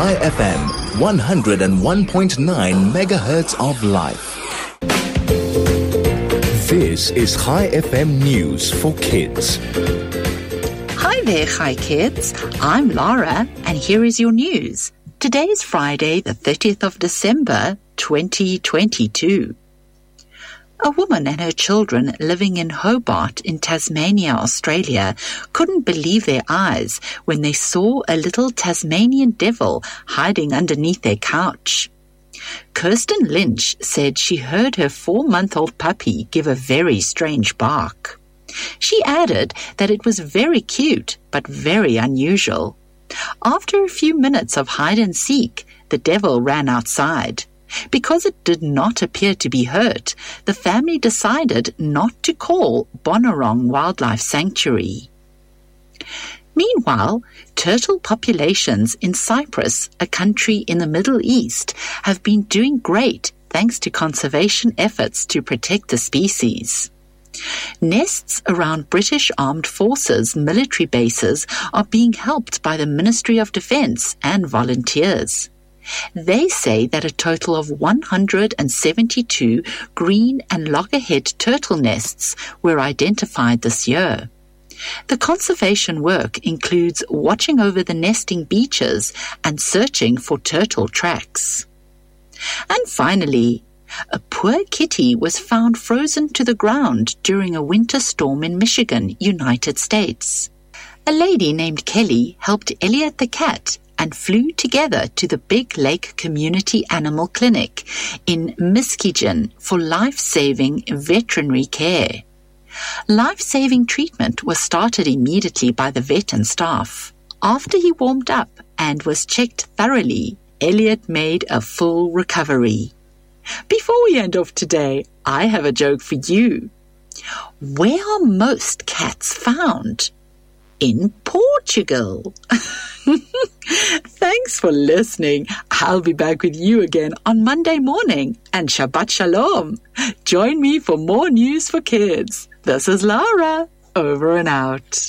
Chai FM, 101.9 megahertz of life. This is Chai FM News for Kids. Hi there, Hi Kids. I'm Lara, and here is your news. Today is Friday, the 30th of December, 2022. A woman and her children living in Hobart in Tasmania, Australia, couldn't believe their eyes when they saw a little Tasmanian devil hiding underneath their couch. Kirsten Lynch said she heard her four month old puppy give a very strange bark. She added that it was very cute, but very unusual. After a few minutes of hide and seek, the devil ran outside. Because it did not appear to be hurt, the family decided not to call Bonorong Wildlife Sanctuary. Meanwhile, turtle populations in Cyprus, a country in the Middle East, have been doing great thanks to conservation efforts to protect the species. Nests around British Armed Forces military bases are being helped by the Ministry of Defence and volunteers. They say that a total of 172 green and loggerhead turtle nests were identified this year. The conservation work includes watching over the nesting beaches and searching for turtle tracks. And finally, a poor kitty was found frozen to the ground during a winter storm in Michigan, United States. A lady named Kelly helped Elliot the cat and flew together to the Big Lake Community Animal Clinic in Muskegon for life-saving veterinary care. Life-saving treatment was started immediately by the vet and staff. After he warmed up and was checked thoroughly, Elliot made a full recovery. Before we end off today, I have a joke for you. Where are most cats found? In Portugal. Thanks for listening. I'll be back with you again on Monday morning and Shabbat Shalom. Join me for more news for kids. This is Lara. Over and out.